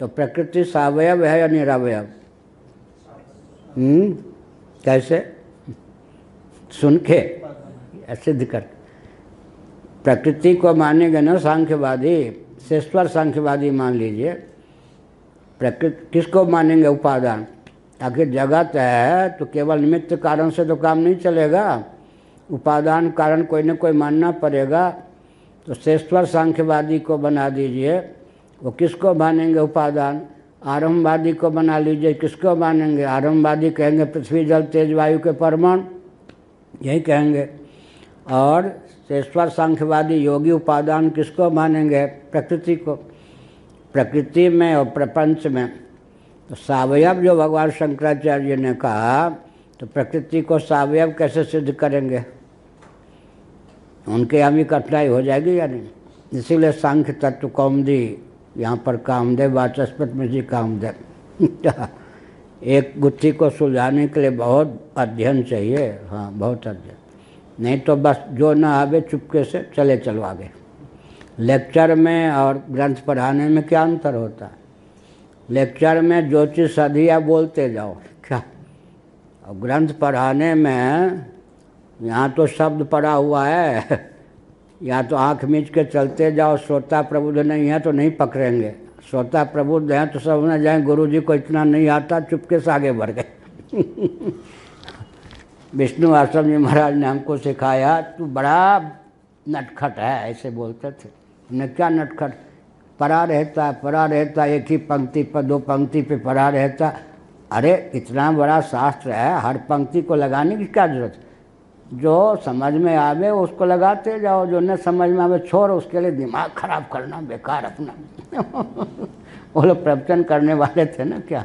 तो प्रकृति सवयव है या निरावयव? हम्म? कैसे? सुन के, सिद्ध कर। प्रकृति को मानेंगे ना सांख्यवादी शेश्वर सांख्यवादी मान लीजिए। प्रकृति किसको मानेंगे? उपादान। आखिर जगत है तो केवल निमित्त कारण से तो काम नहीं चलेगा। उपादान कारण कोई ना कोई मानना पड़ेगा। तो शेश्वर सांख्यवादी को बना दीजिए। वो किसको मानेंगे उपादान? आरंभवादी को बना लीजिए, किसको मानेंगे? आरंभवादी कहेंगे पृथ्वी जल तेज वायु के परमाणु। यही कहेंगे। और शेश्वर सांख्यवादी योगी उपादान किसको मानेंगे? प्रकृति को। प्रकृति में और प्रपंच में। तो सावयव जो भगवान शंकराचार्य ने कहा तो प्रकृति को सावयव कैसे सिद्ध करेंगे? उनके यहाँ भी कठिनाई हो जाएगी या नहीं? इसीलिए सांख्य तत्व कौमदी यहाँ पर कामदेव वाचस्पत में जी कामदेव। एक गुत्थी को सुलझाने के लिए बहुत अध्ययन चाहिए। हाँ बहुत अध्ययन। नहीं तो बस जो ना आवे चुपके से चले चलो आगे। लेक्चर में और ग्रंथ पढ़ाने में क्या अंतर होता? है लेक्चर में जो चीज़ सदिया बोलते जाओ। क्या? और ग्रंथ पढ़ाने में यहाँ तो शब्द पड़ा हुआ है। या तो आँख मीच के चलते जाओ श्रोता प्रबुद्ध नहीं है तो नहीं पकड़ेंगे। श्रोता प्रबुद्ध हैं तो समझना जाए गुरु जी को इतना नहीं आता, चुपके से आगे बढ़ गए। विष्णु आश्रम जी महाराज ने हमको सिखाया, तू बड़ा नटखट है, ऐसे बोलते थे। हमने क्या नटखट? परा रहता परा रहता, एक ही पंक्ति पर, दो पंक्ति पे परा रहता। अरे, इतना बड़ा शास्त्र है, हर पंक्ति को लगाने की क्या ज़रूरत? जो समझ में आवे उसको लगाते जाओ, जो न समझ में आवे छोड़, उसके लिए दिमाग खराब करना, बेकार अपना। वो लोग प्रवचन करने वाले थे ना क्या?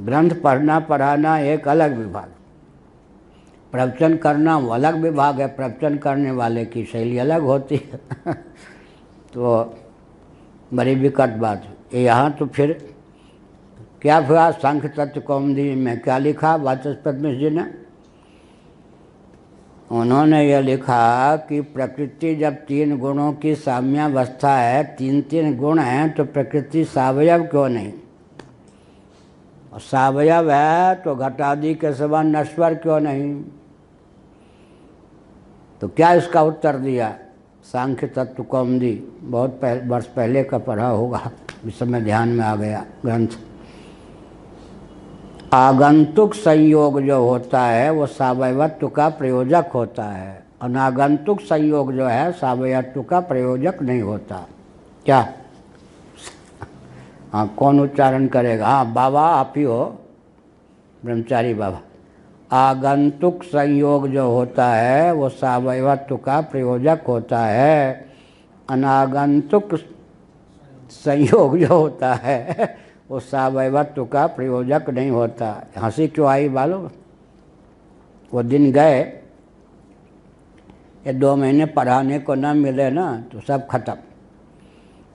ग्रंथ पढ़ना, पढ़ाना एक अलग विभाग। प्रवचन करना वो अलग विभाग है, प्रवचन करने वाले की शैली अलग होती है। तो बड़ी विकट बात। यहाँ तो फिर क्या हुआ? संख तत्व कौमदी में क्या लिखा? वाचस्पति जी ने? उन्होंने यह लिखा कि प्रकृति जब तीन गुणों की साम्यावस्था है तीन तीन गुण हैं तो प्रकृति सावयव क्यों नहीं? सावयव है तो घटादि के समान नश्वर क्यों नहीं? तो क्या इसका उत्तर दिया? सांख्य तत्व कौमदी, बहुत पहले वर्ष पहले का पढ़ा होगा, इस समय ध्यान में आ गया, ग्रंथ। आगंतुक संयोग जो होता है, वो सावयवत्व का प्रयोजक होता है। अनागंतुक संयोग जो है, सावयत्व का प्रयोजक नहीं होता। क्या? हाँ कौन उच्चारण करेगा? हाँ बाबा, आप ही हो। ब्रह्मचारी बाबा। आगंतुक संयोग जो होता है, वो सावयवत्व का प्रयोजक होता है। अनागंतुक संयोग जो होता है वो सावयवत्व का प्रयोजक नहीं होता। हँसी क्यों आई बालो? वो दिन गए, ये दो महीने पढ़ाने को न मिले ना तो सब खत्म।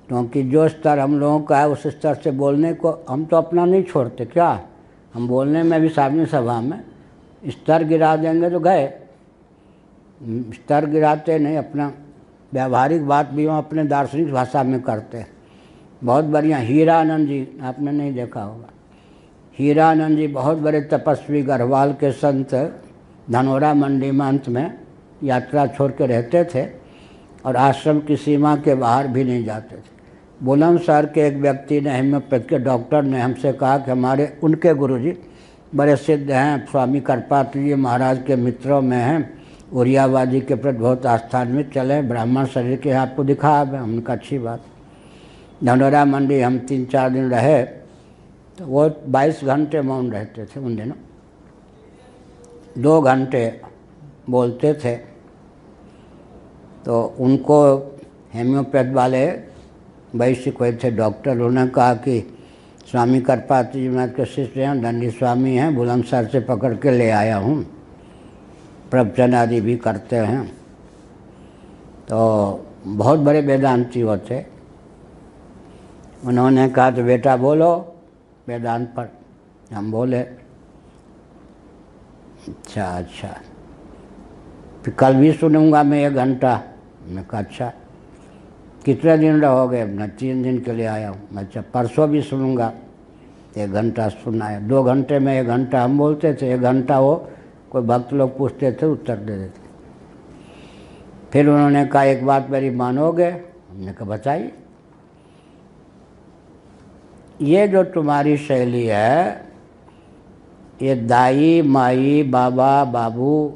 क्योंकि जो स्तर हम लोगों का है, उस स्तर से बोलने को हम तो अपना नहीं छोड़ते क्या? हम बोलने में भी सामने सभा में स्तर गिरा देंगे तो गए। स्तर गिराते नहीं, अपना व्यावहारिक बात भी हम अपने दार्शनिक भाषा में करते हैं। बहुत बढ़िया। हीरानंद जी, आपने नहीं देखा होगा। हीरानंद जी बहुत बड़े तपस्वी गढ़वाल के संत धनोरा मंडी में अंत में यात्रा छोड़ के रहते थे और आश्रम की सीमा के बाहर भी नहीं जाते थे। बुलंदशहर के एक व्यक्ति ने हेम्योपैथ के डॉक्टर ने हमसे कहा कि हमारे, उनके गुरुजी बड़े सिद्ध हैं, स्वामी करपात्र जी महाराज के मित्रों में हैं उरियाबाजी के प्रति बहुत आस्थान्वित चले, ब्राह्मण शरीर के आपको दिखा है हमने कहा, अच्छी बात। धनोरा मंडी हम तीन चार दिन रहे तो वो 22 घंटे मौन रहते थे उन दिनों। दो घंटे बोलते थे। तो उनको हेम्योपैथ वाले वैश्य कोई थे डॉक्टर। उन्होंने कहा कि स्वामी करपात्री जी महाराज के शिष्य हैं, दंडी स्वामी हैं बुलंदसर से पकड़ के ले आया हूँ। प्रवचन आदि भी करते हैं। तो बहुत बड़े वेदांती होते उन्होंने कहा तो बेटा बोलो वेदांत पर। हम बोले अच्छा अच्छा। फिर कल भी सुनूँगा मैं एक घंटा। मैं कहा अच्छा। कितने दिन रहोगे? मैं तीन दिन के लिए आया हूँ। अच्छा परसों भी सुनूँगा। एक घंटा सुनाया। दो घंटे में एक घंटा हम बोलते थे, एक घंटा वो कोई भक्त लोग पूछते थे, उत्तर दे देते। फिर उन्होंने कहा, एक बात मेरी मानोगे? हमने कहा, बताइए। ये जो तुम्हारी शैली है, ये दाई, माई, बाबा, बाबू,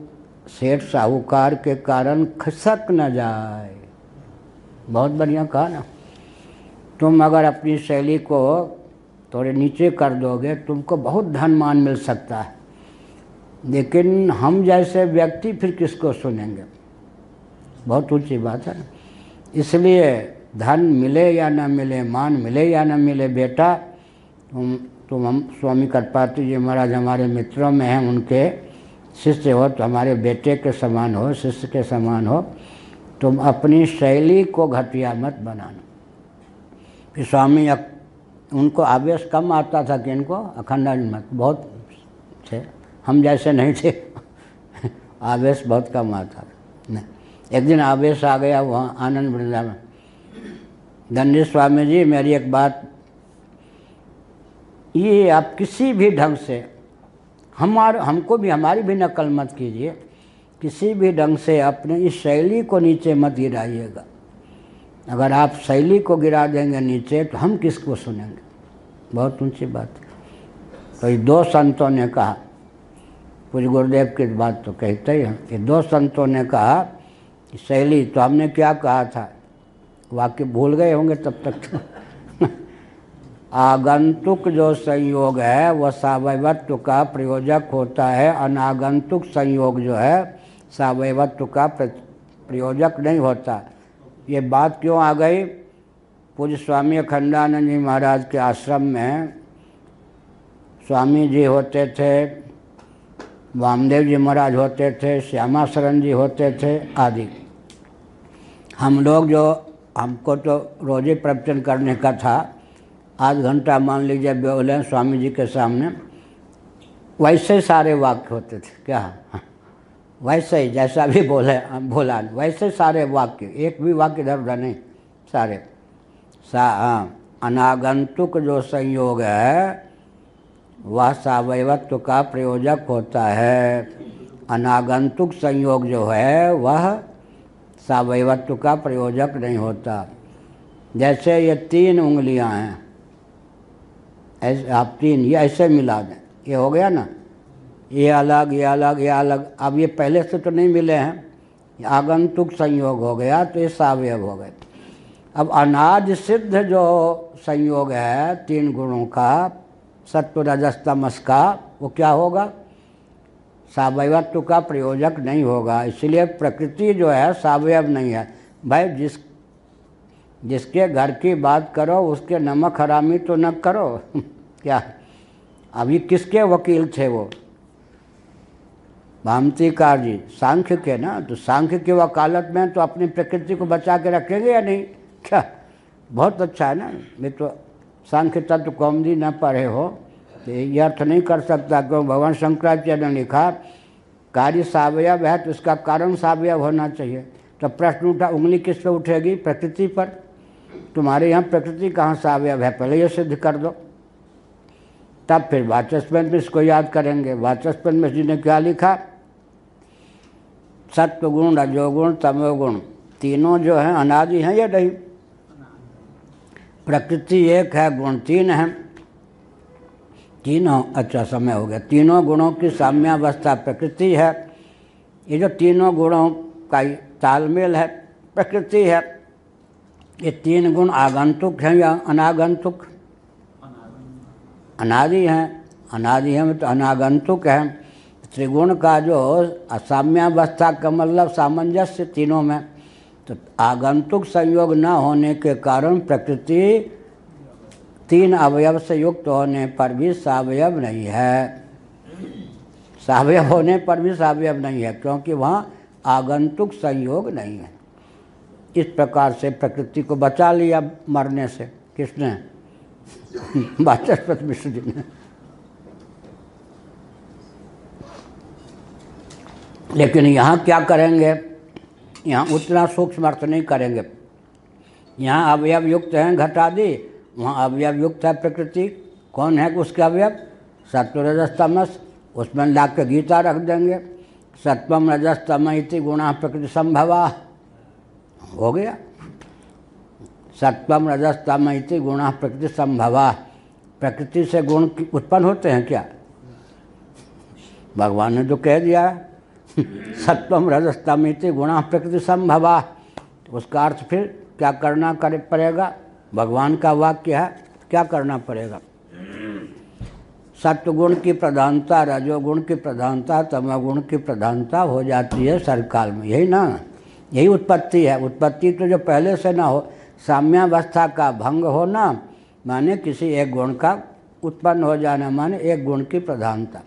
सेठ, साहूकार के कारण खसक न जाए। बहुत बढ़िया कहा ना। तुम अगर अपनी शैली को थोड़े नीचे कर दोगे, तुमको बहुत धन मान मिल सकता है। लेकिन हम जैसे व्यक्ति फिर किसको सुनेंगे? बहुत ऊँची बात है इसलिए धन मिले या न मिले मान मिले या न मिले बेटा तुम तुम हम स्वामी कटपाती जी महाराज हमारे मित्रों में हैं उनके शिष्य हो तो हमारे बेटे के समान हो शिष्य के समान हो तुम अपनी शैली को घटिया मत बनाना। फिर स्वामी अक, उनको आवेश कम आता था कि इनको अखंड मत बहुत थे हम जैसे नहीं थे आवेश बहुत कम आता था। एक दिन आवेश आ गया वहाँ आनंद वृंदावन दंडी स्वामी जी मेरी एक बात। ये आप किसी भी ढंग से हमार हमको भी, हमारी भी नकल मत कीजिए। किसी भी ढंग से अपने इस शैली को नीचे मत गिराइएगा। अगर आप शैली को गिरा देंगे नीचे तो हम किसको सुनेंगे? बहुत ऊँची बात। है तो ये दो संतों ने कहा कुछ गुरुदेव की बात तो कहते ही हैं कि दो संतों ने कहा शैली तो हमने क्या कहा था? वाक्य भूल गए होंगे तब तक तो। आगंतुक जो संयोग है, वह सवयवत्व का प्रयोजक होता है। अनागंतुक संयोग जो है, सवयवत्व का प्रयोजक नहीं होता। ये बात क्यों आ गई? पूज्य स्वामी अखंडानंद जी महाराज के आश्रम में स्वामी जी होते थे, वामदेव जी महाराज होते थे श्यामा शरण जी होते थे, आदि। हम लोग जो हमको तो रोज़े प्रवचन करने का था। आध घंटा मान लीजिए बोले स्वामी जी के सामने। वैसे सारे वाक्य होते थे, क्या? वैसे ही, जैसा भी बोले, बोला, वैसे सारे वाक्य, एक भी वाक्य इधर उधर नहीं, सारे। सा अनागंतुक जो संयोग है, वह सावयवत्व का प्रयोजक होता है। अनागंतुक संयोग जो है, वह सावयवत्व का प्रयोजक नहीं होता। जैसे ये तीन उंगलियाँ हैं, ऐसे, आप तीन, ये ऐसे मिला दें। ये हो गया ना? ये अलग ये अलग ये अलग। अब ये पहले से तो नहीं मिले हैं। आगंतुक संयोग हो गया तो ये सावयव हो गए। अब अनाज सिद्ध जो संयोग है, तीन गुणों का, सत्व रजस तमस का, वो क्या होगा? सावयवत्व का प्रयोजक नहीं होगा, इसलिए प्रकृति जो है सावयव नहीं है। भाई, जिस, जिसके घर की बात करो, उसके नमक हरामी तो न करो। क्या? अभी किसके वकील थे वो? भामतीकार जी, सांख्य के ना? तो सांख्य की वकालत में तो अपनी प्रकृति को बचा के रखेंगे या नहीं? क्या? बहुत अच्छा है ना? मैं तो सांख्य तत्व कौमदी न पढ़े हो। तो ये अर्थ नहीं कर सकता, क्यों? भगवान शंकराचार्य ने लिखा, कार्य सावयव है तो उसका कारण सावयव होना चाहिए। तो प्रश्न उठा, उंगली किस पे उठेगी? प्रकृति पर। तुम्हारे यहाँ प्रकृति कहाँ सावयव है? पहले ये सिद्ध कर दो। तब फिर वाचस्पन में इसको याद करेंगे। वाचस्पन में जी ने क्या लिखा? सत्व गुण रजोगुण, तमोगुण, तीनों जो हैं, अनादि हैं या नहीं? प्रकृति एक है, गुण तीन है। तीनों अच्छा समय हो गया। तीनों गुणों की साम्यावस्था प्रकृति है। ये जो तीनों गुणों का तालमेल है, प्रकृति है, ये तीन गुण आगंतुक हैं या अनागंतुक? अनादि हैं। अनादि हैं तो अनागंतुक हैं। त्रिगुण का जो असाम्यावस्था का मतलब सामंजस्य तीनों में। तो आगंतुक संयोग न होने के कारण प्रकृति तीन अवयव से युक्त होने पर भी सावयव नहीं है। सावयव होने पर भी सावयव नहीं है, क्योंकि वहाँ आगंतुक संयोग नहीं है। इस प्रकार से प्रकृति को बचा लिया मरने से। किसने? वाचस्पत मिश्र जी ने। लेकिन यहाँ क्या करेंगे? यहाँ उतना सूक्ष्म अर्थ नहीं करेंगे। यहाँ अवयव युक्त हैं घटादि। वहाँ अवयव युक्त है प्रकृति। कौन है उसके अवयव? सत्व रजस तमस उसमें ला के गीता रख देंगे। सत्वम रजस तम इति गुणा प्रकृति संभवा हो गया। सत्वम रजस तम इति गुणा प्रकृति संभवा प्रकृति से गुण उत्पन्न होते हैं क्या? भगवान ने जो कह दिया, सत्वम रजस तम इति गुणा प्रकृति संभवा उसका अर्थ फिर क्या करना करे पड़ेगा? भगवान का वाक्य है, क्या करना पड़ेगा? सत्वगुण की प्रधानता, रजोगुण की प्रधानता, तमोगुण की प्रधानता हो जाती है सरकाल में। यही ना? यही उत्पत्ति है। उत्पत्ति तो जो पहले से ना हो, साम्यावस्था का भंग हो ना, माने किसी एक गुण का उत्पन्न हो जाना, माने एक गुण की प्रधानता।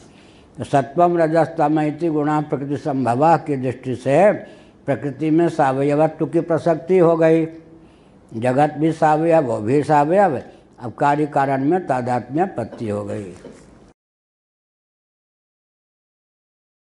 तो सत्वम रजस तम इति गुणा प्रकृति संभवा की दृष्टि से प्रकृति में सावयवत्व की प्रसक्ति हो गई। जगत भी सावयव वो भी सावयव अब कार्य कारण में तादात्म्य पत्ति हो गई।